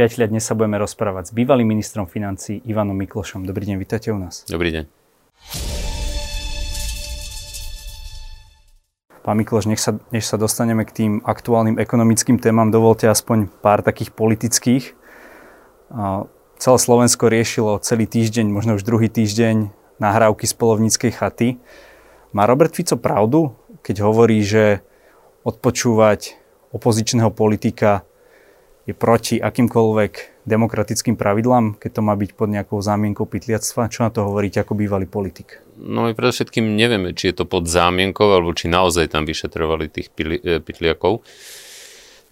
Priatelia, dnes sa budeme rozprávať s bývalým ministrom financí Ivanom Miklošom. Dobrý deň, vítajte u nás. Dobrý deň. Pán Mikloš, nech sa, než sa dostaneme k tým aktuálnym ekonomickým témam, dovolte aspoň pár takých politických. Celé Slovensko riešilo celý týždeň, možno už druhý týždeň, nahrávky z polovníckej chaty. Má Robert Fico pravdu, keď hovorí, že odpočúvať opozičného politika je proti akýmkoľvek demokratickým pravidlám, keď to má byť pod nejakou zámienkou pytliactva? Čo na to hovoríte ako bývalý politik? No my predovšetkým nevieme, či je to pod zámienkou, alebo či naozaj tam vyšetrovali tých e, pytliakov.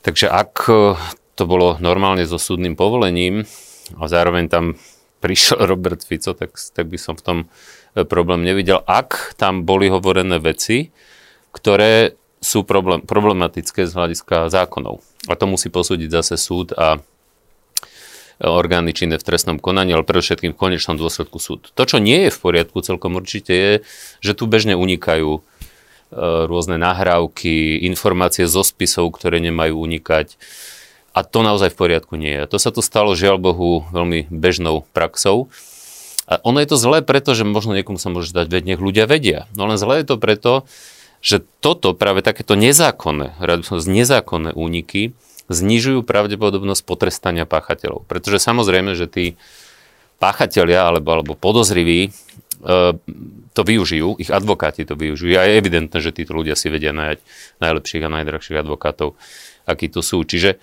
Takže ak e, to bolo normálne so súdnym povolením a zároveň tam prišiel Robert Fico, tak, tak by som v tom e, problém nevidel. Ak tam boli hovorené veci, ktoré sú problém, problematické z hľadiska zákonov. A to musí posúdiť zase súd a orgány činné v trestnom konaní, ale predovšetkým v konečnom dôsledku súd. To, čo nie je v poriadku celkom určite je, že tu bežne unikajú e, rôzne nahrávky, informácie zo spisov, ktoré nemajú unikať. A to naozaj v poriadku nie je. To sa tu stalo, žiaľ Bohu, veľmi bežnou praxou. A ono je to zlé, pretože možno niekomu sa môže dať, veď nech ľudia vedia. No len zlé je to preto, že toto, práve takéto nezákonné, nezákonné úniky znižujú pravdepodobnosť potrestania páchateľov. Pretože samozrejme, že tí páchatelia alebo, alebo podozriví e, to využijú, ich advokáti to využijú. A je evidentné, že títo ľudia si vedia nájať najlepších a najdrahších advokátov, akí tu sú. Čiže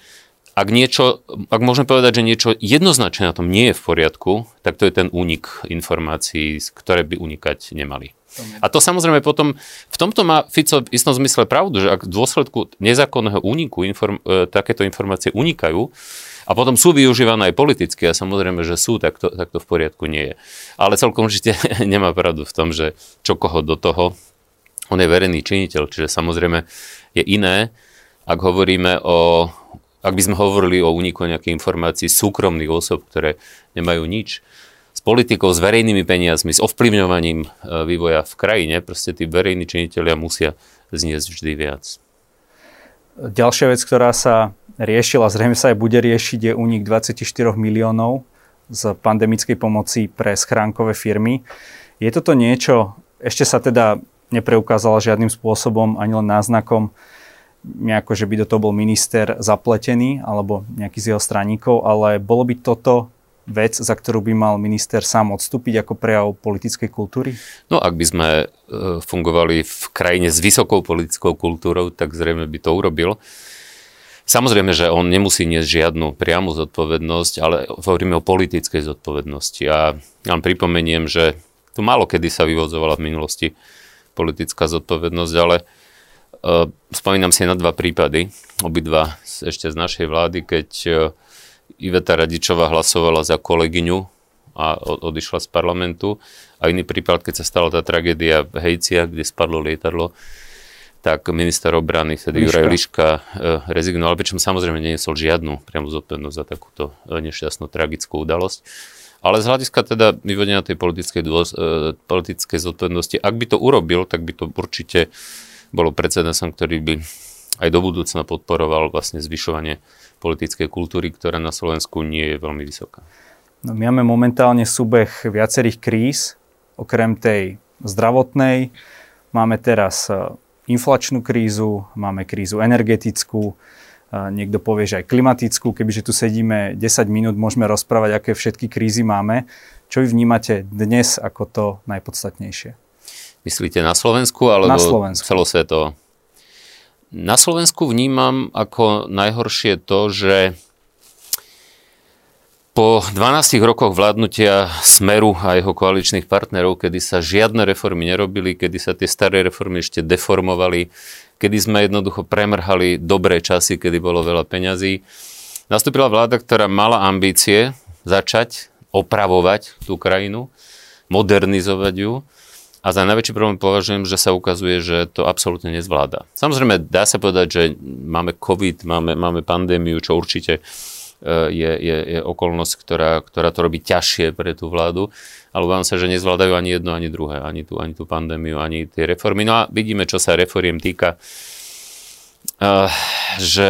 ak niečo, ak môžeme povedať, že niečo jednoznačne na tom nie je v poriadku, tak to je ten únik informácií, ktoré by unikať nemali. A to samozrejme potom, v tomto má Fico v istom zmysle pravdu, že ak v dôsledku nezákonného úniku inform, e, takéto informácie unikajú a potom sú využívané aj politicky a samozrejme, že sú, tak to, tak to v poriadku nie je. Ale celkom určite nemá pravdu v tom, že čo koho do toho, on je verejný činiteľ, čiže samozrejme je iné, ak hovoríme o, ak by sme hovorili o úniku nejakých informácií súkromných osob, ktoré nemajú nič politikou, s verejnými peniazmi, s ovplyvňovaním e, vývoja v krajine, proste tí verejní činiteľia musia zniesť vždy viac. Ďalšia vec, ktorá sa riešila, zrejme sa aj bude riešiť, je únik 24 miliónov z pandemickej pomoci pre schránkové firmy. Je toto niečo, ešte sa teda nepreukázala žiadnym spôsobom, ani len náznakom, nejako, že by do toho bol minister zapletený alebo nejaký z jeho straníkov, ale bolo by toto vec, za ktorú by mal minister sám odstúpiť ako prejav politickej kultúry? No ak by sme e, fungovali v krajine s vysokou politickou kultúrou, tak zrejme by to urobil. Samozrejme, že on nemusí niesť žiadnu priamu zodpovednosť, ale hovoríme o politickej zodpovednosti. A ja vám pripomeniem, že tu málo kedy sa vyvozovala v minulosti politická zodpovednosť, ale uh, spomínam si na dva prípady, obidva ešte z našej vlády, keď uh, Iveta Radičová hlasovala za kolegyňu a odišla z parlamentu. A iný prípad, keď sa stala tá tragédia v Hejciach, kde spadlo lietadlo, tak minister obrany, vtedy. Juraj Liška, e, rezignoval, pričom samozrejme neniesol žiadnu priamu zodpovednosť za takúto e, nešťastnú tragickú udalosť. Ale z hľadiska teda vyvodenia tej politickej, dôs, e, politickej zodpovednosti, ak by to urobil, tak by to určite bolo precedensom, ktorý by aj do budúcna podporoval vlastne zvyšovanie politickej kultúry, ktorá na Slovensku nie je veľmi vysoká. No, my máme momentálne súbeh viacerých kríz, okrem tej zdravotnej. Máme teraz e, inflačnú krízu, máme krízu energetickú, e, niekto povie, že aj klimatickú. Kebyže tu sedíme 10 minút, môžeme rozprávať, aké všetky krízy máme. Čo vy vnímate dnes ako to najpodstatnejšie? Myslíte na Slovensku alebo na Slovensku. celosvetovo? Na Slovensku vnímam ako najhoršie to, že po 12 rokoch vládnutia Smeru a jeho koaličných partnerov, kedy sa žiadne reformy nerobili, kedy sa tie staré reformy ešte deformovali, kedy sme jednoducho premrhali dobré časy, kedy bolo veľa peňazí, nastúpila vláda, ktorá mala ambície začať opravovať tú krajinu, modernizovať ju a za najväčší problém považujem, že sa ukazuje, že to absolútne nezvláda. Samozrejme, dá sa povedať, že máme COVID, máme, máme pandémiu, čo určite e, je, je, je okolnosť, ktorá, ktorá to robí ťažšie pre tú vládu, ale obávam sa, že nezvládajú ani jedno, ani druhé, ani tú, ani tú pandémiu, ani tie reformy. No a vidíme, čo sa reforiem týka. Uh, že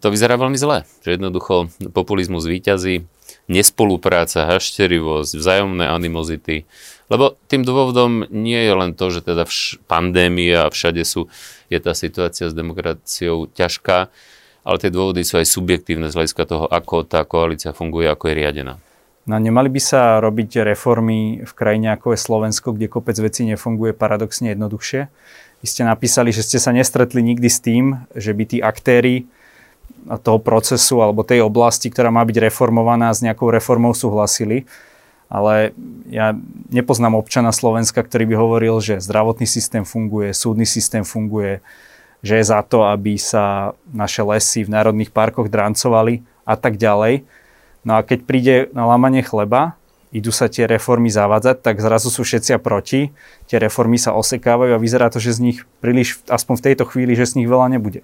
to vyzerá veľmi zle. Že jednoducho populizmus výťazí, nespolupráca, hašterivosť, vzájomné animozity. Lebo tým dôvodom nie je len to, že teda vš- pandémia a všade sú, je tá situácia s demokraciou ťažká, ale tie dôvody sú aj subjektívne z hľadiska toho, ako tá koalícia funguje, ako je riadená. No nemali by sa robiť reformy v krajine ako je Slovensko, kde kopec vecí nefunguje paradoxne jednoduchšie? Vy ste napísali, že ste sa nestretli nikdy s tým, že by tí aktéry toho procesu alebo tej oblasti, ktorá má byť reformovaná, s nejakou reformou súhlasili. Ale ja nepoznám občana Slovenska, ktorý by hovoril, že zdravotný systém funguje, súdny systém funguje, že je za to, aby sa naše lesy v národných parkoch drancovali a tak ďalej. No a keď príde na lámanie chleba, idú sa tie reformy zavádzať, tak zrazu sú všetci proti, tie reformy sa osekávajú a vyzerá to, že z nich príliš, aspoň v tejto chvíli, že z nich veľa nebude.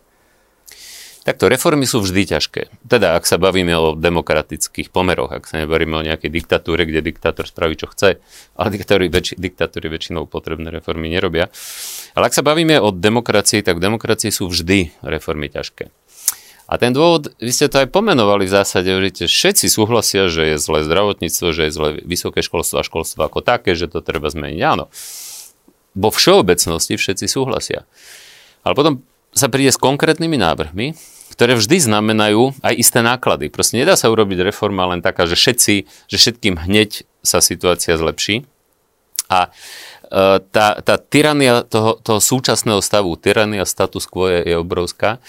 Takto reformy sú vždy ťažké. Teda, ak sa bavíme o demokratických pomeroch, ak sa nebavíme o nejakej diktatúre, kde diktátor spraví, čo chce, ale diktátory, väč- diktatúry väčšinou potrebné reformy nerobia. Ale ak sa bavíme o demokracii, tak v demokracii sú vždy reformy ťažké. A ten dôvod, vy ste to aj pomenovali v zásade, že všetci súhlasia, že je zlé zdravotníctvo, že je zlé vysoké školstvo a školstvo ako také, že to treba zmeniť. Áno. Vo všeobecnosti všetci súhlasia. Ale potom sa príde s konkrétnymi návrhmi, ktoré vždy znamenajú aj isté náklady. Proste nedá sa urobiť reforma len taká, že všetci, že všetkým hneď sa situácia zlepší. A e, tá, tá tyrania toho, toho súčasného stavu, tyrania status quo je, je obrovská.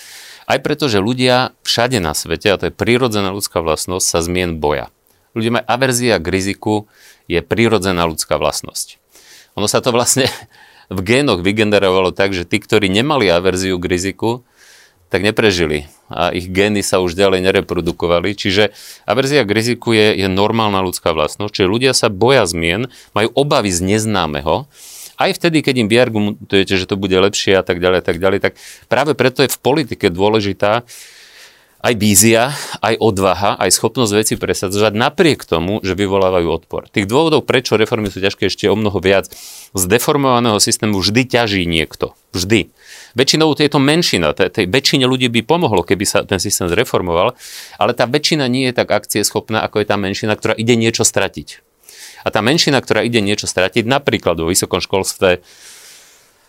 Aj preto, že ľudia všade na svete, a to je prírodzená ľudská vlastnosť, sa zmien boja. Ľudia majú averzia k riziku, je prírodzená ľudská vlastnosť. Ono sa to vlastne v génoch vygenerovalo tak, že tí, ktorí nemali averziu k riziku, tak neprežili a ich gény sa už ďalej nereprodukovali. Čiže averzia k riziku je, je normálna ľudská vlastnosť, čiže ľudia sa boja zmien, majú obavy z neznámeho aj vtedy, keď im vyargumentujete, že to bude lepšie a tak ďalej, a tak ďalej, tak práve preto je v politike dôležitá aj vízia, aj odvaha, aj schopnosť veci presadzovať napriek tomu, že vyvolávajú odpor. Tých dôvodov, prečo reformy sú ťažké, ešte o mnoho viac. Z deformovaného systému vždy ťaží niekto. Vždy. Väčšinou je to menšina. Tej väčšine ľudí by pomohlo, keby sa ten systém zreformoval, ale tá väčšina nie je tak akcieschopná, ako je tá menšina, ktorá ide niečo stratiť. A tá menšina, ktorá ide niečo stratiť, napríklad vo vysokom školstve,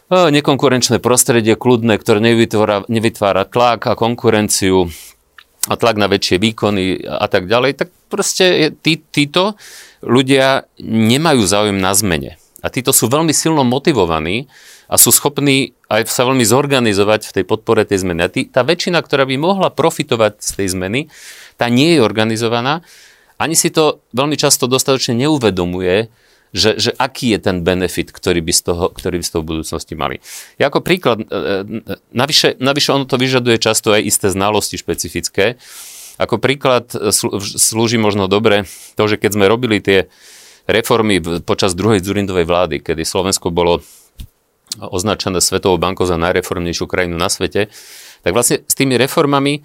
nekonkurenčné prostredie, kľudné, ktoré nevytvára, nevytvára tlak a konkurenciu a tlak na väčšie výkony a tak ďalej, tak proste tí, títo ľudia nemajú záujem na zmene. A títo sú veľmi silno motivovaní a sú schopní aj sa veľmi zorganizovať v tej podpore tej zmeny. A tí, tá väčšina, ktorá by mohla profitovať z tej zmeny, tá nie je organizovaná ani si to veľmi často dostatočne neuvedomuje, že, že aký je ten benefit, ktorý by, z toho, ktorý by z toho v budúcnosti mali. Ja ako príklad, e, e, navyše, navyše ono to vyžaduje často aj isté znalosti špecifické. Ako príklad slúži možno dobre to, že keď sme robili tie reformy počas druhej Zurindovej vlády, kedy Slovensko bolo označené Svetovou bankou za najreformnejšiu krajinu na svete, tak vlastne s tými reformami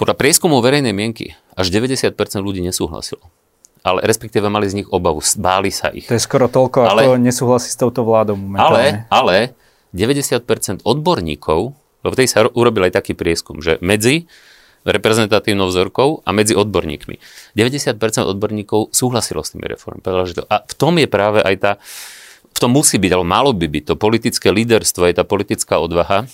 podľa prieskumov verejnej mienky až 90% ľudí nesúhlasilo. Ale respektíve mali z nich obavu, báli sa ich. To je skoro toľko, ale, ako nesúhlasí s touto vládou momentálne. Ale, ale 90% odborníkov, lebo tej sa urobil aj taký prieskum, že medzi reprezentatívnou vzorkou a medzi odborníkmi. 90% odborníkov súhlasilo s tými reformami. A v tom je práve aj tá, v tom musí byť, alebo malo by byť to politické líderstvo, aj tá politická odvaha,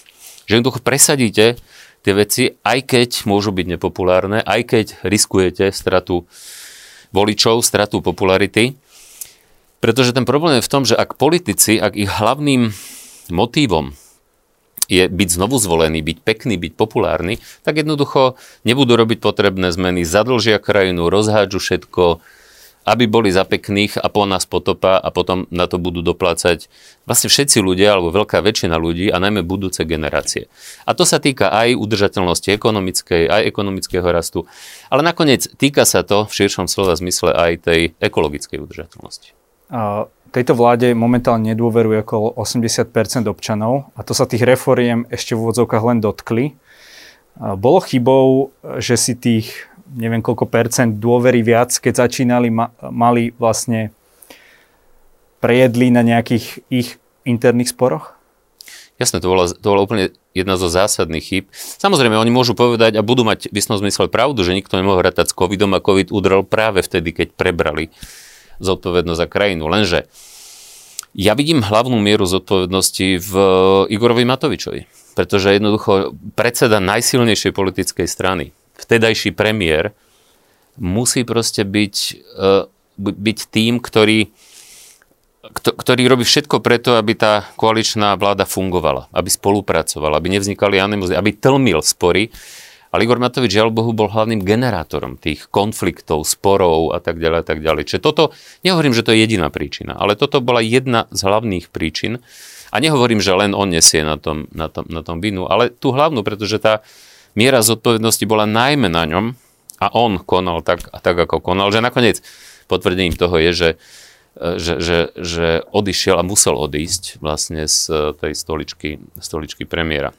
že jednoducho presadíte tie veci, aj keď môžu byť nepopulárne, aj keď riskujete stratu voličov, stratu popularity. Pretože ten problém je v tom, že ak politici, ak ich hlavným motívom je byť znovu zvolený, byť pekný, byť populárny, tak jednoducho nebudú robiť potrebné zmeny, zadlžia krajinu, rozhádžu všetko, aby boli za pekných a po nás potopa a potom na to budú doplácať vlastne všetci ľudia, alebo veľká väčšina ľudí a najmä budúce generácie. A to sa týka aj udržateľnosti ekonomickej, aj ekonomického rastu, ale nakoniec týka sa to v širšom slova zmysle aj tej ekologickej udržateľnosti. A tejto vláde momentálne nedôveruje okolo 80% občanov a to sa tých reforiem ešte v úvodzovkách len dotkli. Bolo chybou, že si tých neviem koľko percent dôvery viac, keď začínali, ma, mali vlastne prejedli na nejakých ich interných sporoch? Jasné, to bola, to bola úplne jedna zo zásadných chýb. Samozrejme, oni môžu povedať a budú mať v istom zmysle pravdu, že nikto nemohol rátať s covidom a covid udrel práve vtedy, keď prebrali zodpovednosť za krajinu. Lenže ja vidím hlavnú mieru zodpovednosti v Igorovi Matovičovi, pretože jednoducho predseda najsilnejšej politickej strany, vtedajší premiér, musí proste byť, e, byť tým, ktorý, ktorý robí všetko preto, aby tá koaličná vláda fungovala, aby spolupracovala, aby nevznikali animozity, aby tlmil spory. Ale Igor Matovič, žiaľ Bohu, bol hlavným generátorom tých konfliktov, sporov a tak ďalej a tak ďalej. Čiže toto, nehovorím, že to je jediná príčina, ale toto bola jedna z hlavných príčin. A nehovorím, že len on nesie na tom, na tom, na tom vinu, ale tú hlavnú, pretože tá miera zodpovednosti bola najmä na ňom, a on konal tak, tak ako konal, že nakoniec potvrdením toho je, že, že, že, že odišiel a musel odísť vlastne z tej stoličky, stoličky premiéra.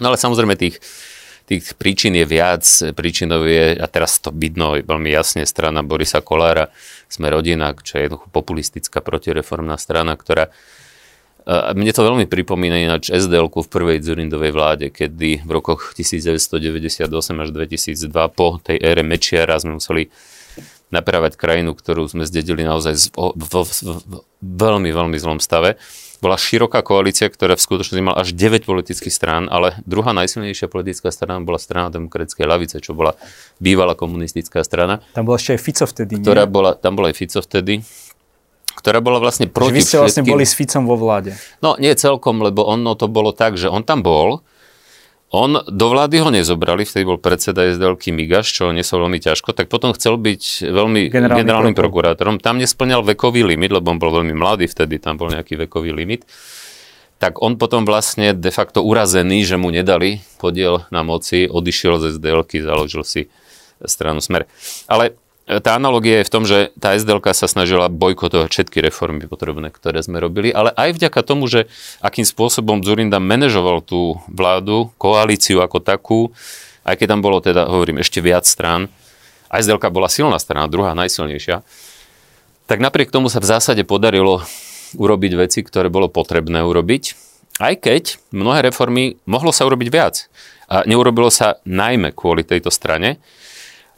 No ale samozrejme tých, tých príčin je viac. Príčinou je, a teraz to vidno veľmi jasne, strana Borisa Kolára, sme rodina, čo je populistická protireformná strana, ktorá mne to veľmi pripomína ináč sdl v prvej Zurindovej vláde, kedy v rokoch 1998 až 2002 po tej ére Mečiara sme museli napravať krajinu, ktorú sme zdedili naozaj v, v, v, v veľmi, veľmi zlom stave. Bola široká koalícia, ktorá v skutočnosti mala až 9 politických strán, ale druhá najsilnejšia politická strana bola strana demokratickej lavice, čo bola bývalá komunistická strana. Tam bola ešte aj Fico vtedy, ktorá nie? Bola, tam bola aj Fico vtedy ktorá bola vlastne proti Že vy ste vlastne všetkým... boli s Ficom vo vláde. No nie celkom, lebo ono to bolo tak, že on tam bol, on do vlády ho nezobrali, vtedy bol predseda SDLky Migaš, čo nesol veľmi ťažko, tak potom chcel byť veľmi Generálny generálnym prokurátorom. Tam nesplňal vekový limit, lebo on bol veľmi mladý vtedy, tam bol nejaký vekový limit. Tak on potom vlastne de facto urazený, že mu nedali podiel na moci, odišiel z SDLky, založil si stranu Smer. Ale tá analogia je v tom, že tá SDLK sa snažila bojkotovať všetky reformy potrebné, ktoré sme robili, ale aj vďaka tomu, že akým spôsobom Zurinda manažoval tú vládu, koalíciu ako takú, aj keď tam bolo teda, hovorím, ešte viac strán, a SDLK bola silná strana, druhá najsilnejšia, tak napriek tomu sa v zásade podarilo urobiť veci, ktoré bolo potrebné urobiť, aj keď mnohé reformy mohlo sa urobiť viac. A neurobilo sa najmä kvôli tejto strane,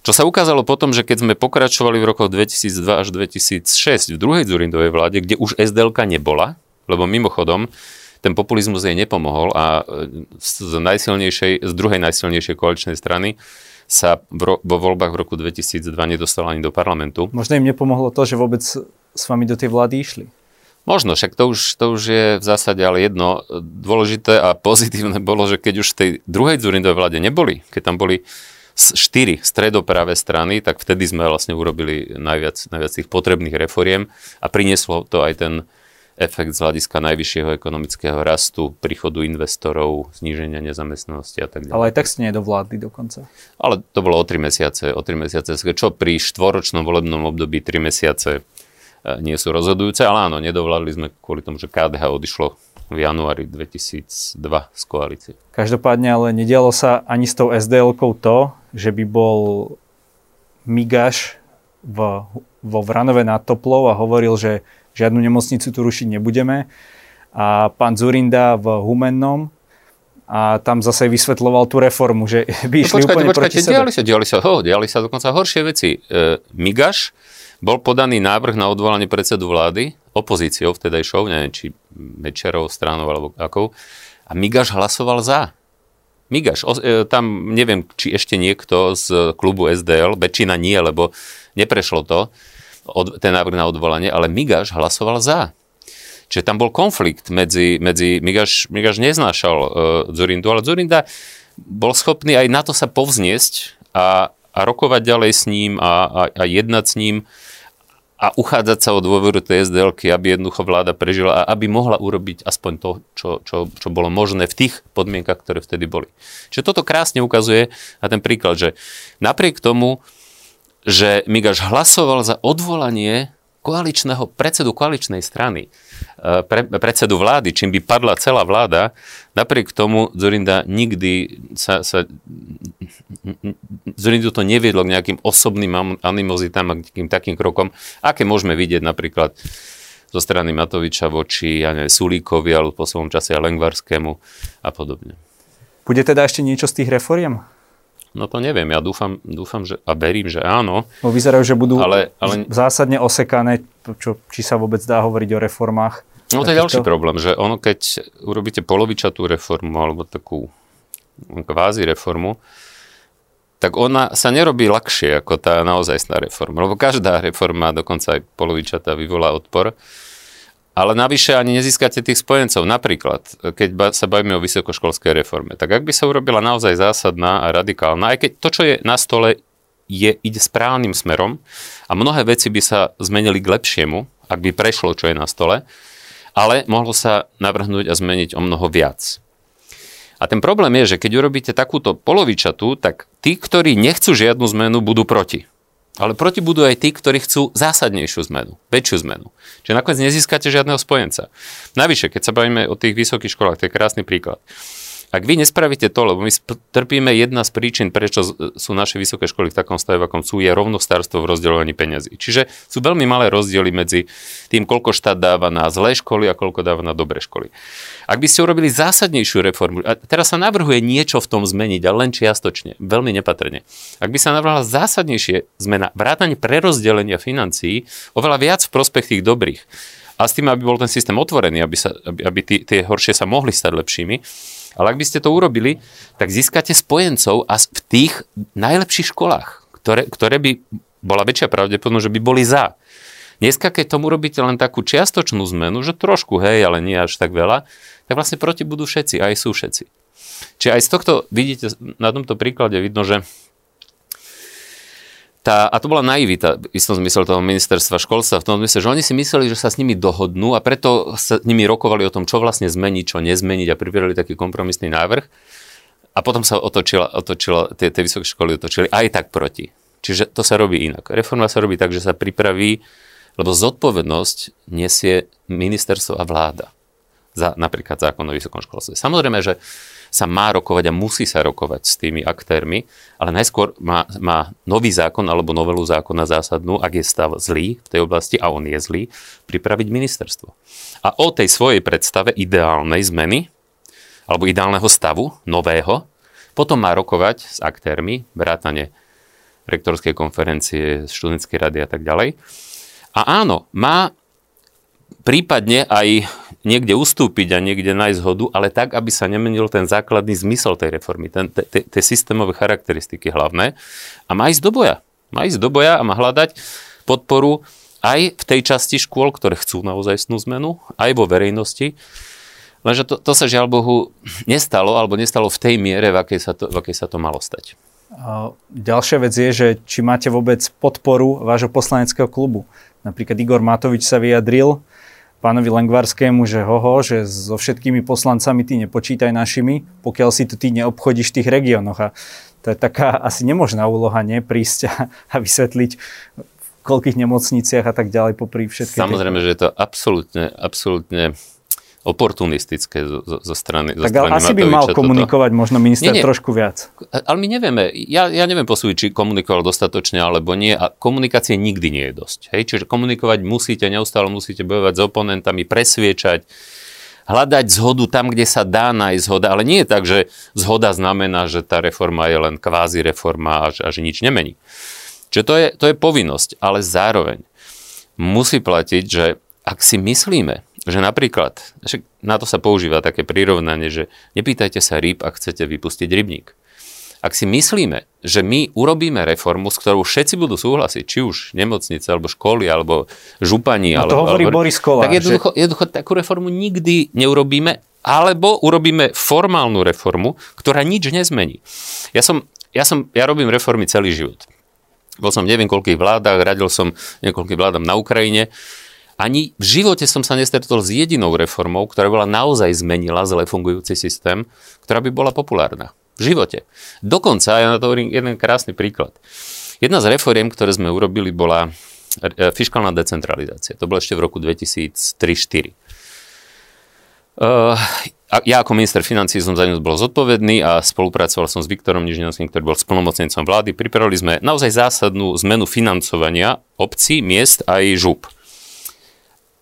čo sa ukázalo potom, že keď sme pokračovali v rokoch 2002 až 2006 v druhej Zurindovej vláde, kde už SDLK nebola, lebo mimochodom ten populizmus jej nepomohol a e, z, najsilnejšej, z druhej najsilnejšej koaličnej strany sa vo voľbách v roku 2002 nedostala ani do parlamentu. Možno im nepomohlo to, že vôbec s vami do tej vlády išli. Možno, však to už, to už je v zásade ale jedno. Dôležité a pozitívne bolo, že keď už v tej druhej Zurindovej vláde neboli, keď tam boli štyri stredopravé strany, tak vtedy sme vlastne urobili najviac, najviac tých potrebných reforiem a prinieslo to aj ten efekt z hľadiska najvyššieho ekonomického rastu, príchodu investorov, zníženia nezamestnanosti a tak ďalej. Ale aj tak ste nedovládli dokonca. Ale to bolo o tri mesiace, o tri mesiace, čo pri štvoročnom volebnom období tri mesiace e, nie sú rozhodujúce, ale áno, nedovládli sme kvôli tomu, že KDH odišlo v januári 2002 z koalície. Každopádne ale nedialo sa ani s tou SDL-kou to, že by bol Migaš v, vo Vranove nad Toplou a hovoril, že žiadnu nemocnicu tu rušiť nebudeme. A pán Zurinda v Humennom a tam zase vysvetloval tú reformu, že by no išli no, počkajte, úplne počkajte, proti diali sa, diali sa, ho, diali sa dokonca horšie veci. E, Migaš bol podaný návrh na odvolanie predsedu vlády opozíciou vtedajšou, neviem, či Mečerov stranou alebo akou, a Migaš hlasoval za. Migaš, e, tam neviem, či ešte niekto z klubu SDL, väčšina nie, lebo neprešlo to, ten návrh na odvolanie, ale Migaš hlasoval za. Čiže tam bol konflikt medzi, medzi Migaš, Migaš neznášal uh, Zurindu, ale Zurinda bol schopný aj na to sa povzniesť a, a rokovať ďalej s ním a, a, a jednať s ním a uchádzať sa o dôveru tej sdl aby jednoducho vláda prežila a aby mohla urobiť aspoň to, čo, čo, čo bolo možné v tých podmienkach, ktoré vtedy boli. Čiže toto krásne ukazuje na ten príklad, že napriek tomu, že Migaš hlasoval za odvolanie koaličného predsedu koaličnej strany, e, pre, predsedu vlády, čím by padla celá vláda, napriek tomu Zorinda nikdy sa, sa Zorindu to neviedlo k nejakým osobným animozitám a k takým, takým krokom, aké môžeme vidieť napríklad zo strany Matoviča voči ja neviem, Sulíkovi alebo po svojom čase Lengvarskému a podobne. Bude teda ešte niečo z tých reforiem? No to neviem, ja dúfam, dúfam že, a verím, že áno. No vyzerajú, že budú ale, ale... zásadne osekané, čo, či sa vôbec dá hovoriť o reformách. No to je ďalší problém, že ono keď urobíte polovičatú reformu alebo takú kvázi reformu, tak ona sa nerobí ľahšie ako tá naozajstná reforma. Lebo každá reforma, dokonca aj polovičatá, vyvolá odpor. Ale navyše ani nezískate tých spojencov. Napríklad, keď sa bavíme o vysokoškolskej reforme, tak ak by sa urobila naozaj zásadná a radikálna, aj keď to, čo je na stole, je, ide správnym smerom a mnohé veci by sa zmenili k lepšiemu, ak by prešlo, čo je na stole, ale mohlo sa navrhnúť a zmeniť o mnoho viac. A ten problém je, že keď urobíte takúto polovičatú, tak tí, ktorí nechcú žiadnu zmenu, budú proti. Ale proti budú aj tí, ktorí chcú zásadnejšiu zmenu, väčšiu zmenu. Čiže nakoniec nezískate žiadneho spojenca. Navyše, keď sa bavíme o tých vysokých školách, to je krásny príklad. Ak vy nespravíte to, lebo my trpíme jedna z príčin, prečo sú naše vysoké školy v takom stave, akom sú, je rovnostárstvo v rozdeľovaní peňazí. Čiže sú veľmi malé rozdiely medzi tým, koľko štát dáva na zlé školy a koľko dáva na dobré školy. Ak by ste urobili zásadnejšiu reformu, a teraz sa navrhuje niečo v tom zmeniť, ale len čiastočne, veľmi nepatrne. Ak by sa navrhla zásadnejšie zmena, vrátanie prerozdelenia financií, oveľa viac v prospech tých dobrých, a s tým, aby bol ten systém otvorený, aby, sa, aby, aby tí, tie horšie sa mohli stať lepšími, ale ak by ste to urobili, tak získate spojencov a v tých najlepších školách, ktoré, ktoré by bola väčšia pravdepodobnosť, že by boli za. Dneska, keď tomu robíte len takú čiastočnú zmenu, že trošku, hej, ale nie až tak veľa, tak vlastne proti budú všetci, aj sú všetci. Čiže aj z tohto vidíte, na tomto príklade vidno, že tá, a to bola naivita v istom zmysle toho ministerstva školstva, v tom zmysle, že oni si mysleli, že sa s nimi dohodnú a preto sa s nimi rokovali o tom, čo vlastne zmeniť, čo nezmeniť a pripravili taký kompromisný návrh. A potom sa otočila, otočila tie, tie vysoké školy otočili aj tak proti. Čiže to sa robí inak. Reforma sa robí tak, že sa pripraví, lebo zodpovednosť nesie ministerstvo a vláda za napríklad zákon o vysokom školstve. Samozrejme, že sa má rokovať a musí sa rokovať s tými aktérmi, ale najskôr má, má nový zákon alebo novelu zákona zásadnú, ak je stav zlý v tej oblasti a on je zlý, pripraviť ministerstvo. A o tej svojej predstave ideálnej zmeny alebo ideálneho stavu, nového, potom má rokovať s aktérmi, vrátane rektorskej konferencie, študentskej rady a tak ďalej. A áno, má prípadne aj niekde ustúpiť a niekde nájsť zhodu, ale tak, aby sa nemenil ten základný zmysel tej reformy, tie systémové charakteristiky hlavné. A má ísť do boja. Má ísť do boja a má hľadať podporu aj v tej časti škôl, ktoré chcú naozaj zmenu, aj vo verejnosti. Lenže to, to sa žiaľ Bohu nestalo, alebo nestalo v tej miere, v akej sa to, v akej sa to malo stať. Ďalšia vec je, že či máte vôbec podporu vášho poslaneckého klubu. Napríklad Igor Matovič sa vyjadril, pánovi Lengvarskému, že hoho, že so všetkými poslancami ty nepočítaj našimi, pokiaľ si to ty neobchodíš v tých regiónoch. A to je taká asi nemožná úloha, nie? Prísť a, a vysvetliť v koľkých nemocniciach a tak ďalej popri všetkých. Samozrejme, že je to absolútne, absolútne oportunistické zo, zo strany Tak zo strany asi by mal komunikovať toto. možno minister nie, nie. trošku viac. Ale my nevieme, ja, ja neviem posúdiť, či komunikoval dostatočne alebo nie a komunikácie nikdy nie je dosť. Hej? Čiže komunikovať musíte, neustále musíte bojovať s oponentami, presviečať, hľadať zhodu tam, kde sa dá nájsť zhoda, ale nie je tak, že zhoda znamená, že tá reforma je len kvázi reforma a že, a že nič nemení. Čiže to je, to je povinnosť, ale zároveň musí platiť, že ak si myslíme, že napríklad, na to sa používa také prirovnanie, že nepýtajte sa rýb, ak chcete vypustiť rybník. Ak si myslíme, že my urobíme reformu, s ktorou všetci budú súhlasiť, či už nemocnice, alebo školy, alebo župani, no to alebo, hovorí alebo, Boris Kolár, tak jednoducho, že... jednoducho takú reformu nikdy neurobíme, alebo urobíme formálnu reformu, ktorá nič nezmení. Ja som, ja som, ja robím reformy celý život. Bol som v neviem koľkých vládach, radil som niekoľkých vládam na Ukrajine ani v živote som sa nestretol s jedinou reformou, ktorá bola naozaj zmenila zle fungujúci systém, ktorá by bola populárna. V živote. Dokonca, ja na to hovorím jeden krásny príklad. Jedna z reforiem, ktoré sme urobili, bola e, fiskálna decentralizácia. To bolo ešte v roku 2003-2004. Uh, ja ako minister financí som za ňu bol zodpovedný a spolupracoval som s Viktorom Nižňovským, ktorý bol splnomocnencom vlády. Pripravili sme naozaj zásadnú zmenu financovania obcí, miest a aj žup.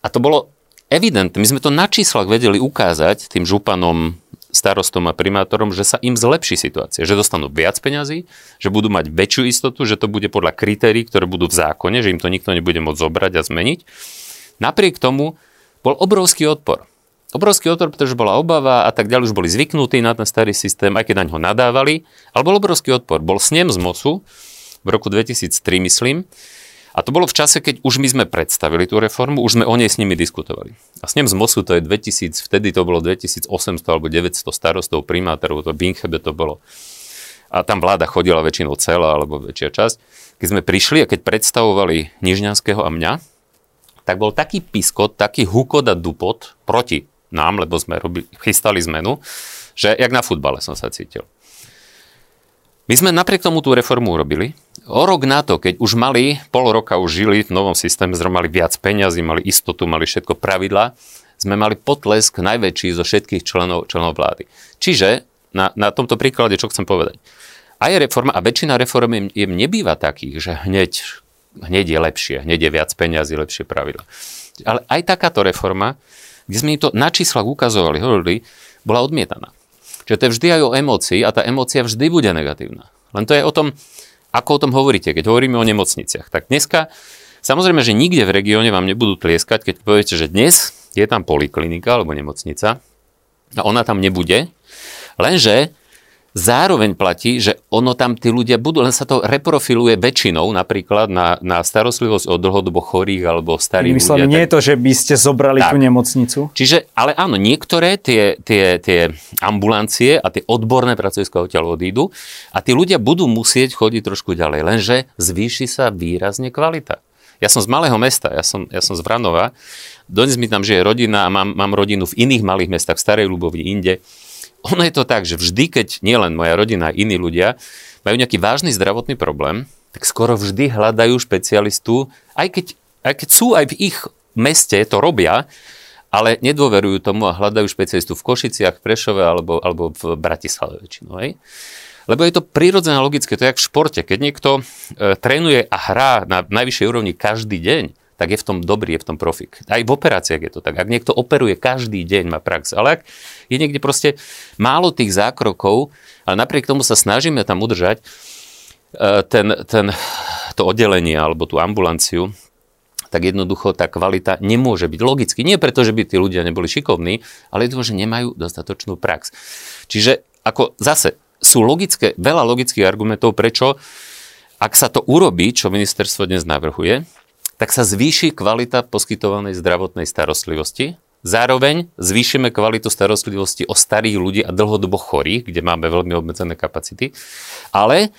A to bolo evidentné. My sme to na číslach vedeli ukázať tým županom starostom a primátorom, že sa im zlepší situácia, že dostanú viac peňazí, že budú mať väčšiu istotu, že to bude podľa kritérií, ktoré budú v zákone, že im to nikto nebude môcť zobrať a zmeniť. Napriek tomu bol obrovský odpor. Obrovský odpor, pretože bola obava a tak ďalej, už boli zvyknutí na ten starý systém, aj keď na ňo nadávali, ale bol obrovský odpor. Bol snem z MOSu v roku 2003, myslím, a to bolo v čase, keď už my sme predstavili tú reformu, už sme o nej s nimi diskutovali. A s ním z MOSu to je 2000, vtedy to bolo 2800 alebo 900 starostov, primátorov, to Binchebe to bolo. A tam vláda chodila väčšinou celá alebo väčšia časť. Keď sme prišli a keď predstavovali Nižňanského a mňa, tak bol taký piskot, taký hukot a dupot proti nám, lebo sme robili, chystali zmenu, že jak na futbale som sa cítil. My sme napriek tomu tú reformu urobili. O rok na to, keď už mali, pol roka už žili v novom systéme, sme mali viac peňazí, mali istotu, mali všetko pravidla, sme mali potlesk najväčší zo všetkých členov, členov vlády. Čiže na, na tomto príklade, čo chcem povedať. Aj reforma, a väčšina reform im nebýva takých, že hneď, hneď je lepšie, hneď je viac peňazí, lepšie pravidla. Ale aj takáto reforma, kde sme im to na číslach ukazovali, hovorili, bola odmietaná. Čiže to je vždy aj o emócii a tá emócia vždy bude negatívna. Len to je o tom, ako o tom hovoríte, keď hovoríme o nemocniciach. Tak dneska, samozrejme, že nikde v regióne vám nebudú tlieskať, keď poviete, že dnes je tam poliklinika alebo nemocnica a ona tam nebude, lenže Zároveň platí, že ono tam tí ľudia budú, len sa to reprofiluje väčšinou napríklad na, na starostlivosť o dlhodobo chorých alebo starých Myslím, ľudia. nie tak... je to, že by ste zobrali tak. tú nemocnicu? Čiže, ale áno, niektoré tie, tie, tie ambulancie a tie odborné pracoviska odtiaľ odídu a tí ľudia budú musieť chodiť trošku ďalej, lenže zvýši sa výrazne kvalita. Ja som z malého mesta, ja som, ja som z Vranova, dnes mi tam žije rodina a mám, mám rodinu v iných malých mestách, v Starej Ľubovni, inde ono je to tak, že vždy, keď nielen moja rodina, iní ľudia majú nejaký vážny zdravotný problém, tak skoro vždy hľadajú špecialistu, aj keď, aj keď sú aj v ich meste, to robia, ale nedôverujú tomu a hľadajú špecialistu v Košiciach, v Prešove alebo, alebo v Bratislave väčšinou. Hej? Lebo je to prirodzené logické, to je jak v športe. Keď niekto e, trénuje a hrá na najvyššej úrovni každý deň, tak je v tom dobrý, je v tom profik. Aj v operáciách je to tak. Ak niekto operuje každý deň, má prax. Ale ak je niekde proste málo tých zákrokov, ale napriek tomu sa snažíme tam udržať e, ten, ten, to oddelenie alebo tú ambulanciu, tak jednoducho tá kvalita nemôže byť logicky. Nie preto, že by tí ľudia neboli šikovní, ale je to, že nemajú dostatočnú prax. Čiže ako zase sú logické, veľa logických argumentov, prečo ak sa to urobí, čo ministerstvo dnes navrhuje, tak sa zvýši kvalita poskytovanej zdravotnej starostlivosti. Zároveň zvýšime kvalitu starostlivosti o starých ľudí a dlhodobo chorých, kde máme veľmi obmedzené kapacity. Ale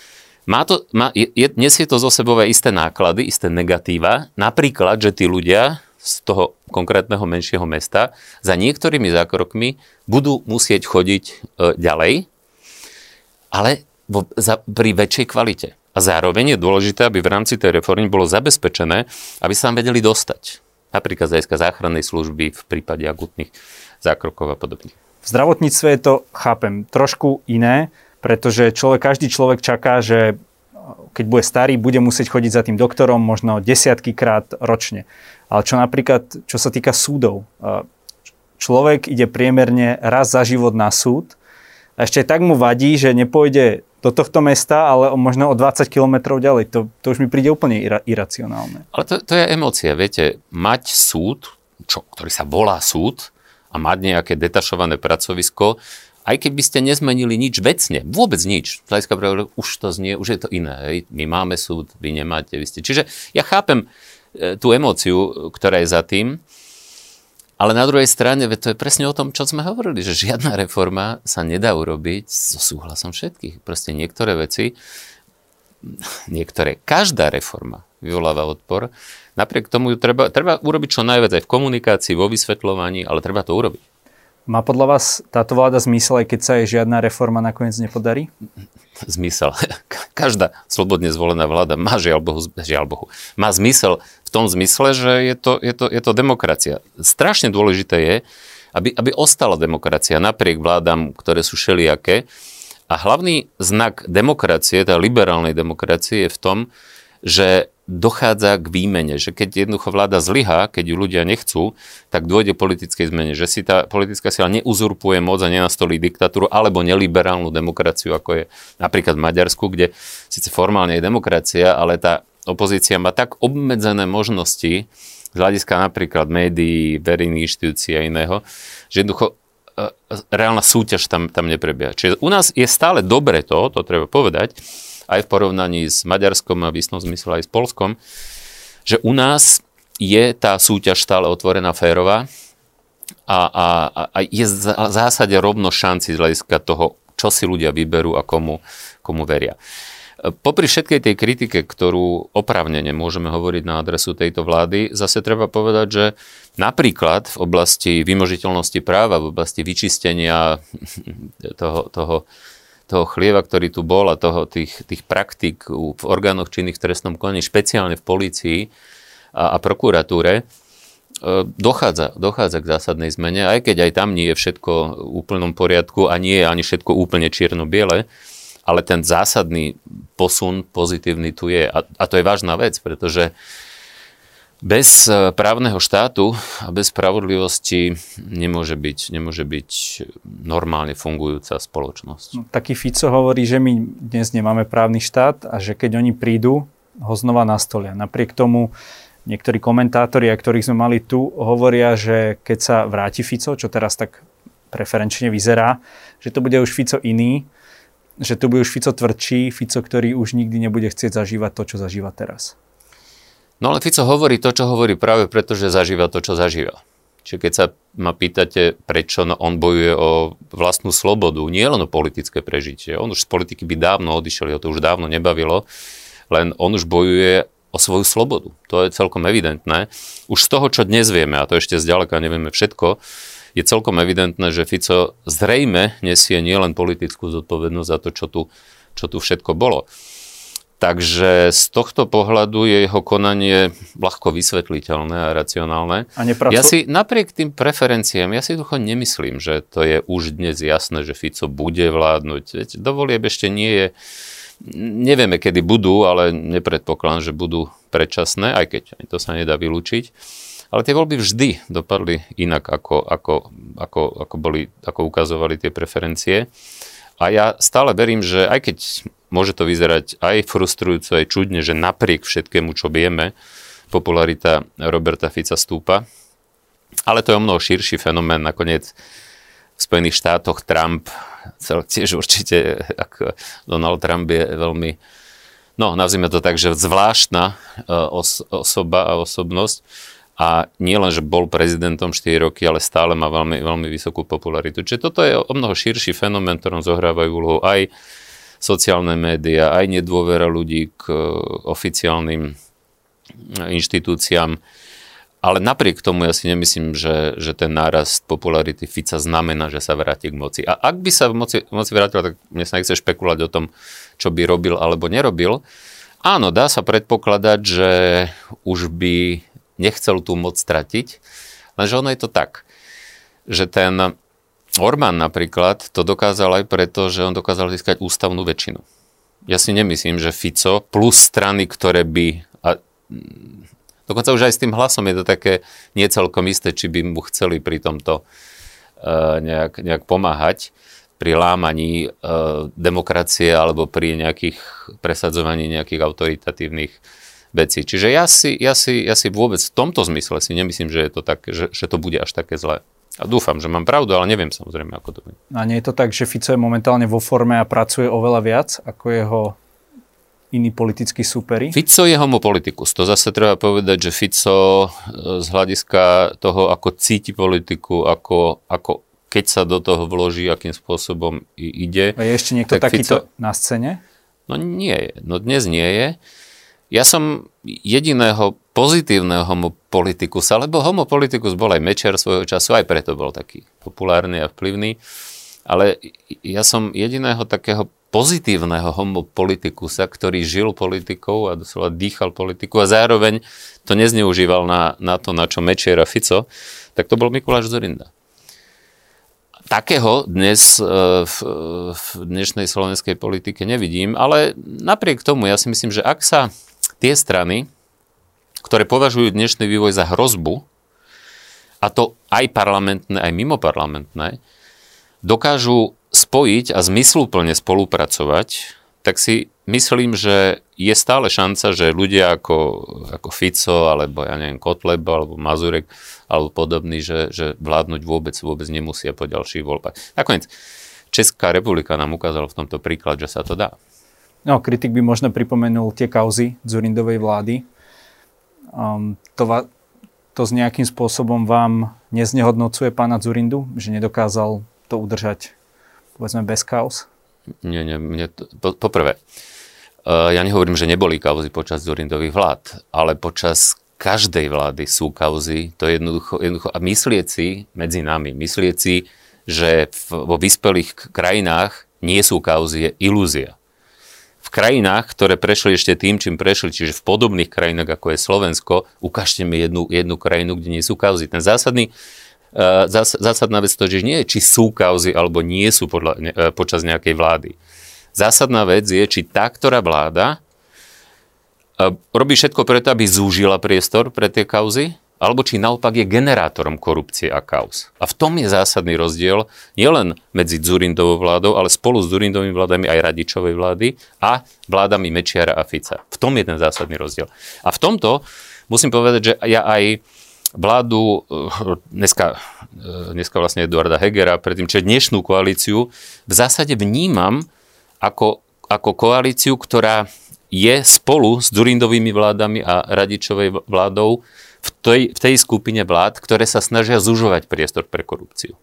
má to, má, je, nesie to zo sebou aj isté náklady, isté negatíva. Napríklad, že tí ľudia z toho konkrétneho menšieho mesta za niektorými zákrokmi budú musieť chodiť e, ďalej, ale vo, za, pri väčšej kvalite. A zároveň je dôležité, aby v rámci tej reformy bolo zabezpečené, aby sa tam vedeli dostať. Napríklad z záchrannej služby v prípade akutných zákrokov a podobne. V zdravotníctve je to, chápem, trošku iné, pretože človek, každý človek čaká, že keď bude starý, bude musieť chodiť za tým doktorom možno desiatky krát ročne. Ale čo napríklad, čo sa týka súdov, človek ide priemerne raz za život na súd a ešte tak mu vadí, že nepôjde do tohto mesta, ale možno o 20 kilometrov ďalej. To, to už mi príde úplne ira, iracionálne. Ale to, to je emócia, viete. Mať súd, čo, ktorý sa volá súd, a mať nejaké detašované pracovisko, aj keby ste nezmenili nič vecne, vôbec nič, hľadiska už to znie, už je to iné. Hej. My máme súd, vy nemáte. Vy ste. Čiže ja chápem e, tú emóciu, ktorá je za tým, ale na druhej strane, to je presne o tom, čo sme hovorili, že žiadna reforma sa nedá urobiť so súhlasom všetkých. Proste niektoré veci, niektoré, každá reforma vyvoláva odpor. Napriek tomu treba, treba urobiť čo najviac aj v komunikácii, vo vysvetľovaní, ale treba to urobiť. Má podľa vás táto vláda zmysel, aj keď sa jej žiadna reforma nakoniec nepodarí? Zmysel. Každá slobodne zvolená vláda má žiaľ Bohu, žiaľ Bohu, má zmysel v tom zmysle, že je to, je to, je to demokracia. Strašne dôležité je, aby, aby ostala demokracia napriek vládam, ktoré sú šeliaké. A hlavný znak demokracie, tá liberálnej demokracie je v tom, že dochádza k výmene, že keď jednoducho vláda zlyhá, keď ju ľudia nechcú, tak dôjde politickej zmene, že si tá politická sila neuzurpuje moc a nenastolí diktatúru alebo neliberálnu demokraciu, ako je napríklad v Maďarsku, kde síce formálne je demokracia, ale tá opozícia má tak obmedzené možnosti z hľadiska napríklad médií, verejných inštitúcií a iného, že jednoducho e, reálna súťaž tam, tam neprebieha. Čiže u nás je stále dobre to, to treba povedať, aj v porovnaní s Maďarskom a v istom zmysle aj s Polskom, že u nás je tá súťaž stále otvorená, férová a, a, a je v zásade rovno šanci z hľadiska toho, čo si ľudia vyberú a komu, komu veria. Popri všetkej tej kritike, ktorú opravnene môžeme hovoriť na adresu tejto vlády, zase treba povedať, že napríklad v oblasti vymožiteľnosti práva, v oblasti vyčistenia toho, toho toho chlieva, ktorý tu bol a toho, tých, tých praktik v orgánoch činných v trestnom konaní, špeciálne v polícii a, a prokuratúre, e, dochádza, dochádza k zásadnej zmene, aj keď aj tam nie je všetko v úplnom poriadku a nie je ani všetko úplne čierno-biele, ale ten zásadný posun pozitívny tu je. A, a to je vážna vec, pretože bez e, právneho štátu a bez spravodlivosti nemôže byť, nemôže byť normálne fungujúca spoločnosť. No, taký Fico hovorí, že my dnes nemáme právny štát a že keď oni prídu, ho znova nastolia. Napriek tomu niektorí komentátori, a ktorých sme mali tu, hovoria, že keď sa vráti Fico, čo teraz tak preferenčne vyzerá, že to bude už Fico iný, že to bude už Fico tvrdší, Fico, ktorý už nikdy nebude chcieť zažívať to, čo zažíva teraz. No ale Fico hovorí to, čo hovorí práve preto, že zažíva to, čo zažíva. Čiže keď sa ma pýtate, prečo no on bojuje o vlastnú slobodu, nie len o politické prežitie. On už z politiky by dávno odišiel, ho to už dávno nebavilo, len on už bojuje o svoju slobodu. To je celkom evidentné. Už z toho, čo dnes vieme, a to ešte zďaleka nevieme všetko, je celkom evidentné, že Fico zrejme nesie nielen politickú zodpovednosť za to, čo tu, čo tu všetko bolo. Takže z tohto pohľadu je jeho konanie ľahko vysvetliteľné a racionálne. A nepracu... Ja si napriek tým preferenciám, ja si ducho nemyslím, že to je už dnes jasné, že Fico bude vládnuť. Veď dovolieb ešte nie je, nevieme kedy budú, ale nepredpokladám, že budú predčasné, aj keď to sa nedá vylúčiť. Ale tie voľby vždy dopadli inak, ako, ako, ako, ako, boli, ako ukazovali tie preferencie. A ja stále verím, že aj keď môže to vyzerať aj frustrujúco, aj čudne, že napriek všetkému, čo vieme, popularita Roberta Fica stúpa. Ale to je o mnoho širší fenomén. Nakoniec v Spojených štátoch Trump, tiež určite, ako Donald Trump je veľmi, no nazvime to tak, že zvláštna e, os- osoba a osobnosť a nie len, že bol prezidentom 4 roky, ale stále má veľmi, veľmi vysokú popularitu. Čiže toto je o mnoho širší fenomén, ktorom zohrávajú úlohu aj sociálne médiá, aj nedôvera ľudí k e, oficiálnym inštitúciám. Ale napriek tomu ja si nemyslím, že, že ten nárast popularity Fica znamená, že sa vráti k moci. A ak by sa v moci, moci vrátil, tak mne sa nechce špekulovať o tom, čo by robil alebo nerobil. Áno, dá sa predpokladať, že už by nechcel tú moc stratiť. Lenže ono je to tak, že ten Orbán napríklad to dokázal aj preto, že on dokázal získať ústavnú väčšinu. Ja si nemyslím, že Fico plus strany, ktoré by... A, dokonca už aj s tým hlasom je to také niecelkom isté, či by mu chceli pri tomto uh, nejak, nejak pomáhať pri lámaní uh, demokracie alebo pri nejakých presadzovaní nejakých autoritatívnych veci. Čiže ja si, ja, si, ja si vôbec v tomto zmysle si nemyslím, že, je to tak, že, že to bude až také zlé. A dúfam, že mám pravdu, ale neviem samozrejme, ako to bude. A nie je to tak, že Fico je momentálne vo forme a pracuje oveľa viac ako jeho iní politickí súperi? Fico je homopolitikus. To zase treba povedať, že Fico e, z hľadiska toho, ako cíti politiku, ako, ako keď sa do toho vloží, akým spôsobom ide. A je ešte niekto takýto Fico... na scéne? No nie je. No dnes nie je. Ja som jediného pozitívneho homopolitikusa, lebo homopolitikus bol aj Mečer svojho času, aj preto bol taký populárny a vplyvný, ale ja som jediného takého pozitívneho homopolitikusa, ktorý žil politikou a doslova dýchal politiku a zároveň to nezneužíval na, na to, na čo Mečiar a Fico, tak to bol Mikuláš Zorinda. Takého dnes e, v, v dnešnej slovenskej politike nevidím, ale napriek tomu ja si myslím, že ak sa tie strany, ktoré považujú dnešný vývoj za hrozbu, a to aj parlamentné, aj mimoparlamentné, dokážu spojiť a zmysluplne spolupracovať, tak si myslím, že je stále šanca, že ľudia ako, ako Fico, alebo ja neviem, Kotleb, alebo Mazurek, alebo podobní, že, že vládnuť vôbec, vôbec nemusia po ďalších voľbách. Nakoniec, Česká republika nám ukázala v tomto príklad, že sa to dá. No, kritik by možno pripomenul tie kauzy Zurindovej vlády. Um, to, va, to s nejakým spôsobom vám neznehodnocuje pána Zurindu, že nedokázal to udržať povedzme bez kauz? Nie, nie, mne to, po, poprvé, uh, ja nehovorím, že neboli kauzy počas Zurindových vlád, ale počas každej vlády sú kauzy, to je jednoducho, jednoducho a myslieť si medzi nami, myslieť si, že v, vo vyspelých krajinách nie sú kauzy, je ilúzia v krajinách, ktoré prešli ešte tým, čím prešli, čiže v podobných krajinách, ako je Slovensko, ukážte mi jednu, jednu krajinu, kde nie sú kauzy. Ten zásadný, zás, zásadná vec to, že nie je, či sú kauzy alebo nie sú podľa, uh, počas nejakej vlády. Zásadná vec je, či tá, ktorá vláda uh, robí všetko preto, aby zúžila priestor pre tie kauzy, alebo či naopak je generátorom korupcie a kaos. A v tom je zásadný rozdiel nielen medzi Zurindovou vládou, ale spolu s Zurindovými vládami aj Radičovej vlády a vládami Mečiara a Fica. V tom je ten zásadný rozdiel. A v tomto musím povedať, že ja aj vládu, eh, dneska, eh, dneska vlastne Eduarda Hegera, predtým, čo dnešnú koalíciu, v zásade vnímam ako, ako koalíciu, ktorá je spolu s Durindovými vládami a Radičovej vládou v tej, v tej skupine vlád, ktoré sa snažia zužovať priestor pre korupciu.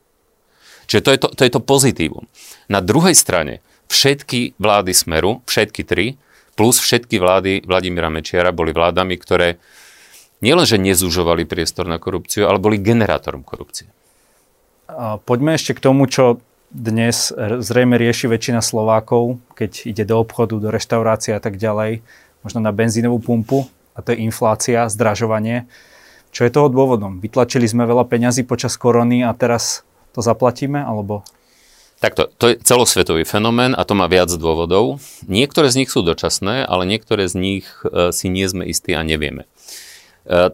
Čiže to je to, to je to pozitívum. Na druhej strane, všetky vlády Smeru, všetky tri, plus všetky vlády Vladimíra Mečiara boli vládami, ktoré nielenže nezužovali priestor na korupciu, ale boli generátorom korupcie. Poďme ešte k tomu, čo dnes zrejme rieši väčšina Slovákov, keď ide do obchodu, do reštaurácie a tak ďalej, možno na benzínovú pumpu a to je inflácia, zdražovanie. Čo je toho dôvodom? Vytlačili sme veľa peňazí počas korony a teraz to zaplatíme, alebo? Takto, to je celosvetový fenomén a to má viac dôvodov. Niektoré z nich sú dočasné, ale niektoré z nich e, si nie sme istí a nevieme. E,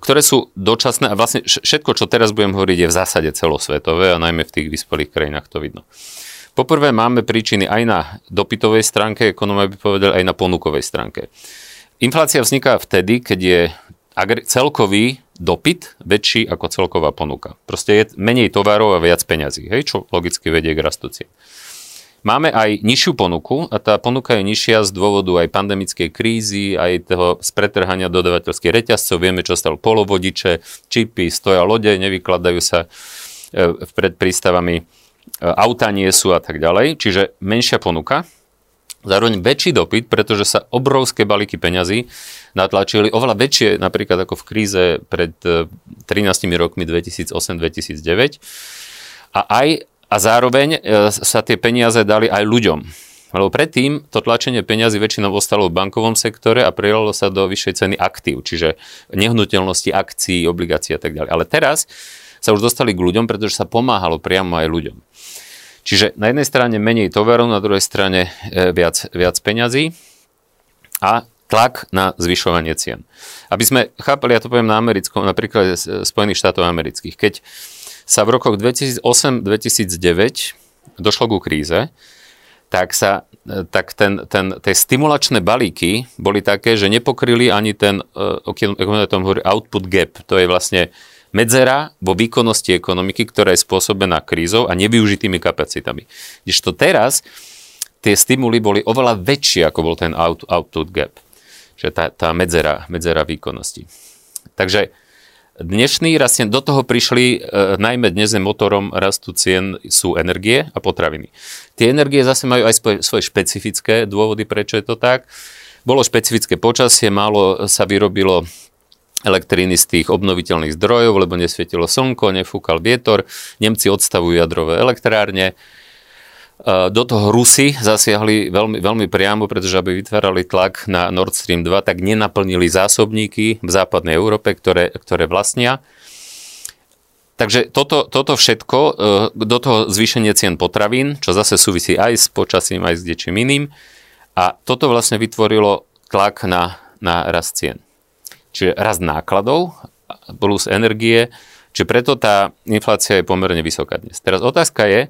ktoré sú dočasné a vlastne všetko, čo teraz budem hovoriť, je v zásade celosvetové a najmä v tých vyspelých krajinách to vidno. Poprvé máme príčiny aj na dopytovej stránke, ekonómia by povedal aj na ponukovej stránke. Inflácia vzniká vtedy, keď je celkový dopyt väčší ako celková ponuka. Proste je menej tovarov a viac peňazí, hej, čo logicky vedie k rastu cien. Máme aj nižšiu ponuku a tá ponuka je nižšia z dôvodu aj pandemickej krízy, aj toho spretrhania dodavateľských reťazcov. Vieme, čo stal polovodiče, čipy, stoja lode, nevykladajú sa e, pred prístavami, e, auta nie sú a tak ďalej. Čiže menšia ponuka, zároveň väčší dopyt, pretože sa obrovské balíky peňazí natlačili oveľa väčšie napríklad ako v kríze pred 13 e, rokmi 2008-2009 a aj a zároveň e, sa tie peniaze dali aj ľuďom. Lebo predtým to tlačenie peňazí väčšinou ostalo v bankovom sektore a prijalo sa do vyššej ceny aktív, čiže nehnuteľnosti, akcií, obligácií a tak ďalej. Ale teraz sa už dostali k ľuďom, pretože sa pomáhalo priamo aj ľuďom. Čiže na jednej strane menej tovarov, na druhej strane e, viac, viac peňazí a tlak na zvyšovanie cien. Aby sme chápali, ja to poviem na americkom, napríklad Spojených štátov amerických. Keď sa v rokoch 2008-2009 došlo ku kríze, tak, sa, e, tak ten, ten, tie stimulačné balíky boli také, že nepokryli ani ten, e, ako tom hovorí, output gap. To je vlastne medzera vo výkonnosti ekonomiky, ktorá je spôsobená krízou a nevyužitými kapacitami. Kdežto teraz tie stimuly boli oveľa väčšie, ako bol ten out, output gap. Čiže tá, tá medzera, medzera výkonnosti. Takže dnešný rast do toho prišli, e, najmä dnes je motorom rastu cien sú energie a potraviny. Tie energie zase majú aj svoje, svoje špecifické dôvody, prečo je to tak. Bolo špecifické počasie, málo sa vyrobilo elektriny z tých obnoviteľných zdrojov, lebo nesvietilo slnko, nefúkal vietor. Nemci odstavujú jadrové elektrárne. E, do toho Rusy zasiahli veľmi, veľmi priamo, pretože aby vytvárali tlak na Nord Stream 2, tak nenaplnili zásobníky v západnej Európe, ktoré, ktoré vlastnia. Takže toto, toto všetko, e, do toho zvýšenie cien potravín, čo zase súvisí aj s počasím, aj s dečím iným. A toto vlastne vytvorilo tlak na, na rast cien. Čiže rast nákladov plus energie, čiže preto tá inflácia je pomerne vysoká dnes. Teraz otázka je,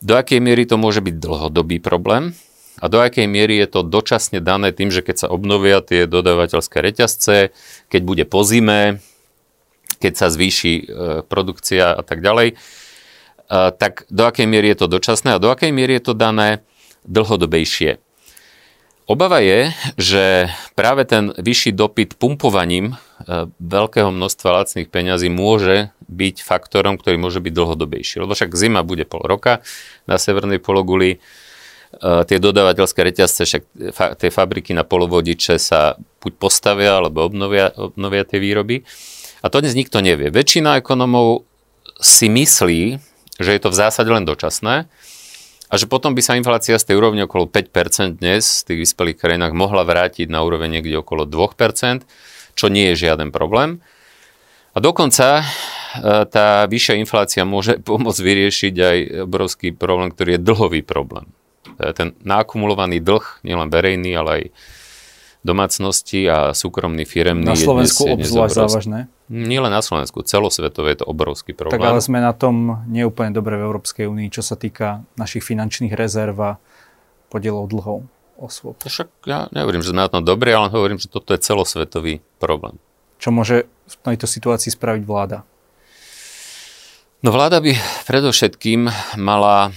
do akej miery to môže byť dlhodobý problém a do akej miery je to dočasne dané tým, že keď sa obnovia tie dodávateľské reťazce, keď bude po zime, keď sa zvýši e, produkcia a tak ďalej, e, tak do akej miery je to dočasné a do akej miery je to dané dlhodobejšie. Obava je, že práve ten vyšší dopyt pumpovaním e, veľkého množstva lacných peňazí môže byť faktorom, ktorý môže byť dlhodobejší. Lebo však zima bude pol roka na severnej pologuli, e, tie dodávateľské reťazce, však tie fabriky na polovodiče sa buď postavia, alebo obnovia, obnovia tie výroby. A to dnes nikto nevie. Väčšina ekonomov si myslí, že je to v zásade len dočasné, a že potom by sa inflácia z tej úrovne okolo 5% dnes v tých vyspelých krajinách mohla vrátiť na úroveň niekde okolo 2%, čo nie je žiaden problém. A dokonca e, tá vyššia inflácia môže pomôcť vyriešiť aj obrovský problém, ktorý je dlhový problém. Ten nakumulovaný dlh, nielen verejný, ale aj domácnosti a súkromný firemný. Na Slovensku je dnes, obzvlášť závažné? Nie len na Slovensku, celosvetové je to obrovský problém. Tak ale sme na tom neúplne dobre v Európskej únii, čo sa týka našich finančných rezerv a podielov dlhov osôb. Však ja nehovorím, že sme na tom dobre, ale hovorím, že toto je celosvetový problém. Čo môže v tejto situácii spraviť vláda? No vláda by predovšetkým mala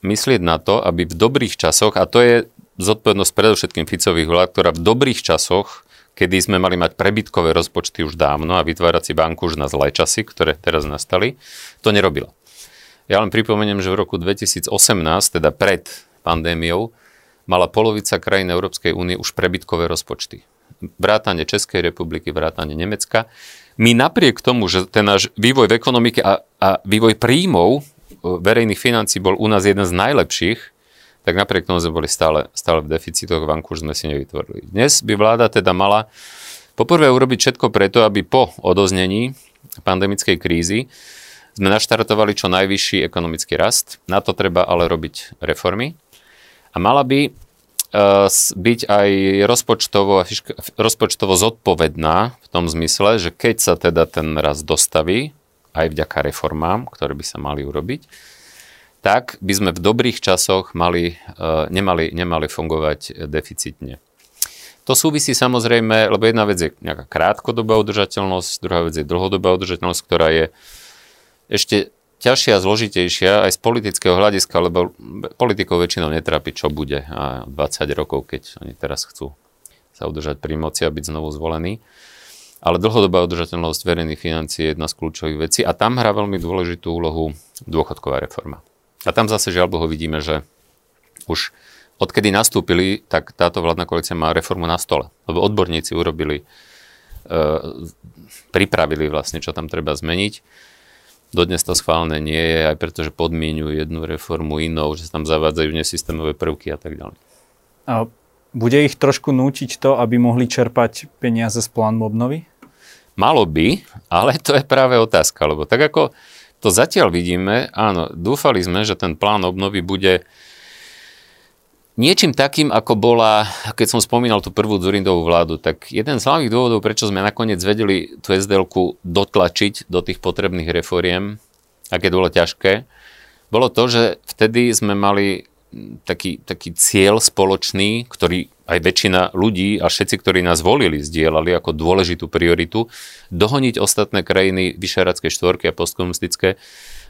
myslieť na to, aby v dobrých časoch, a to je zodpovednosť predovšetkým Ficových vlád, ktorá v dobrých časoch, kedy sme mali mať prebytkové rozpočty už dávno a vytvárať si banku už na zlé časy, ktoré teraz nastali, to nerobila. Ja len pripomeniem, že v roku 2018, teda pred pandémiou, mala polovica krajín Európskej únie už prebytkové rozpočty. Vrátane Českej republiky, vrátane Nemecka. My napriek tomu, že ten náš vývoj v ekonomike a, a vývoj príjmov e, verejných financí bol u nás jeden z najlepších, tak napriek tomu sme boli stále, stále v deficitoch, už sme si nevytvorili. Dnes by vláda teda mala poprvé urobiť všetko preto, aby po odoznení pandemickej krízy sme naštartovali čo najvyšší ekonomický rast. Na to treba ale robiť reformy. A mala by uh, byť aj rozpočtovo, rozpočtovo zodpovedná v tom zmysle, že keď sa teda ten rast dostaví, aj vďaka reformám, ktoré by sa mali urobiť, tak by sme v dobrých časoch mali, e, nemali, nemali fungovať deficitne. To súvisí samozrejme, lebo jedna vec je nejaká krátkodobá udržateľnosť, druhá vec je dlhodobá udržateľnosť, ktorá je ešte ťažšia a zložitejšia aj z politického hľadiska, lebo politikov väčšinou netrápi, čo bude a 20 rokov, keď oni teraz chcú sa udržať pri moci a byť znovu zvolení. Ale dlhodobá udržateľnosť verejných financií je jedna z kľúčových vecí a tam hrá veľmi dôležitú úlohu dôchodková reforma. A tam zase žiaľ Bohu vidíme, že už odkedy nastúpili, tak táto vládna koalícia má reformu na stole. Lebo odborníci urobili, e, pripravili vlastne, čo tam treba zmeniť. Dodnes to schválené nie je, aj preto, že podmienujú jednu reformu inou, že sa tam zavádzajú nesystémové prvky a tak ďalej. A bude ich trošku nútiť to, aby mohli čerpať peniaze z plánu obnovy? Malo by, ale to je práve otázka, lebo tak ako to zatiaľ vidíme, áno, dúfali sme, že ten plán obnovy bude niečím takým, ako bola, keď som spomínal tú prvú Zurindovú vládu, tak jeden z hlavných dôvodov, prečo sme nakoniec vedeli tú sdl dotlačiť do tých potrebných reforiem, aké bolo ťažké, bolo to, že vtedy sme mali taký, taký cieľ spoločný, ktorý aj väčšina ľudí a všetci, ktorí nás volili, zdieľali ako dôležitú prioritu, dohoniť ostatné krajiny Vyšeradskej štvorky a postkomunistické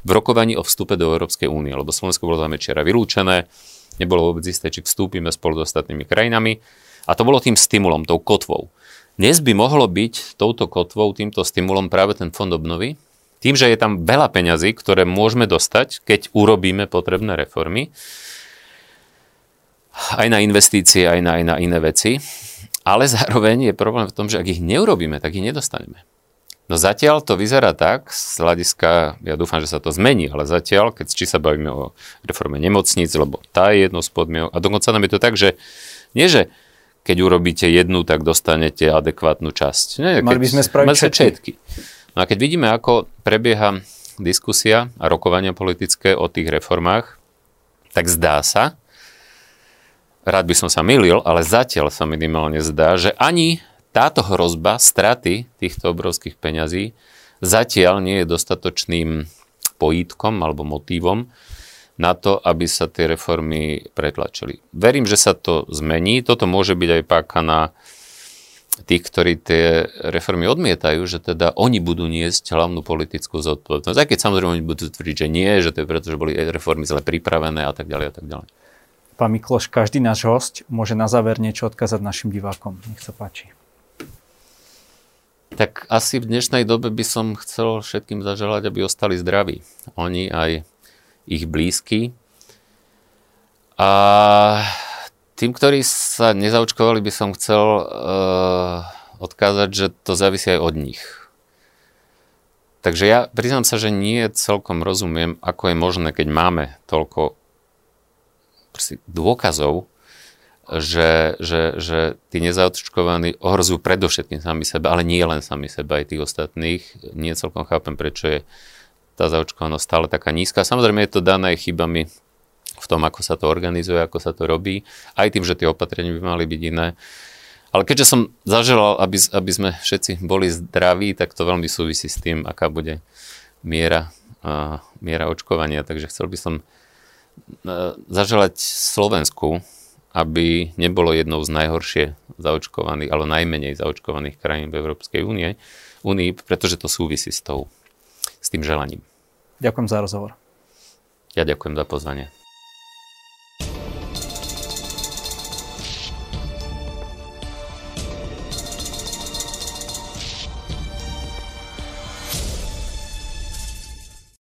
v rokovaní o vstupe do Európskej únie, lebo Slovensko bolo zamečera vylúčené, nebolo vôbec isté, či vstúpime spolu s ostatnými krajinami a to bolo tým stimulom, tou kotvou. Dnes by mohlo byť touto kotvou, týmto stimulom práve ten fond obnovy, tým, že je tam veľa peňazí, ktoré môžeme dostať, keď urobíme potrebné reformy, aj na investície, aj na, aj na iné veci. Ale zároveň je problém v tom, že ak ich neurobíme, tak ich nedostaneme. No zatiaľ to vyzerá tak, z hľadiska, ja dúfam, že sa to zmení, ale zatiaľ, keď či sa bavíme o reforme nemocníc, lebo tá je jedno z podmienok, a dokonca nám je to tak, že nie, že keď urobíte jednu, tak dostanete adekvátnu časť. Nie, Mali by sme spraviť všetky. všetky. No a keď vidíme, ako prebieha diskusia a rokovania politické o tých reformách, tak zdá sa, rád by som sa milil, ale zatiaľ sa minimálne zdá, že ani táto hrozba straty týchto obrovských peňazí zatiaľ nie je dostatočným pojítkom alebo motívom na to, aby sa tie reformy pretlačili. Verím, že sa to zmení. Toto môže byť aj páka na tých, ktorí tie reformy odmietajú, že teda oni budú niesť hlavnú politickú zodpovednosť. Aj keď samozrejme oni budú tvrdiť, že nie, že to je preto, že boli reformy zle pripravené a tak ďalej a tak ďalej. Pán Mikloš, každý náš host môže na záver niečo odkázať našim divákom. Nech sa páči. Tak asi v dnešnej dobe by som chcel všetkým zaželať, aby ostali zdraví. Oni aj ich blízky. A tým, ktorí sa nezaočkovali, by som chcel uh, odkázať, že to závisí aj od nich. Takže ja priznám sa, že nie celkom rozumiem, ako je možné, keď máme toľko dôkazov, že, že, že tí nezaočkovaní ohrozujú predovšetkým sami seba, ale nie len sami seba, aj tých ostatných. Nie celkom chápem, prečo je tá zaočkovanosť stále taká nízka. Samozrejme je to dané chybami v tom, ako sa to organizuje, ako sa to robí, aj tým, že tie opatrenia by mali byť iné. Ale keďže som zaželal, aby, aby sme všetci boli zdraví, tak to veľmi súvisí s tým, aká bude miera, uh, miera očkovania. Takže chcel by som zaželať Slovensku, aby nebolo jednou z najhoršie zaočkovaných, ale najmenej zaočkovaných krajín v Európskej únie, únii, pretože to súvisí s tou s tým želaním. Ďakujem za rozhovor. Ja ďakujem za pozvanie.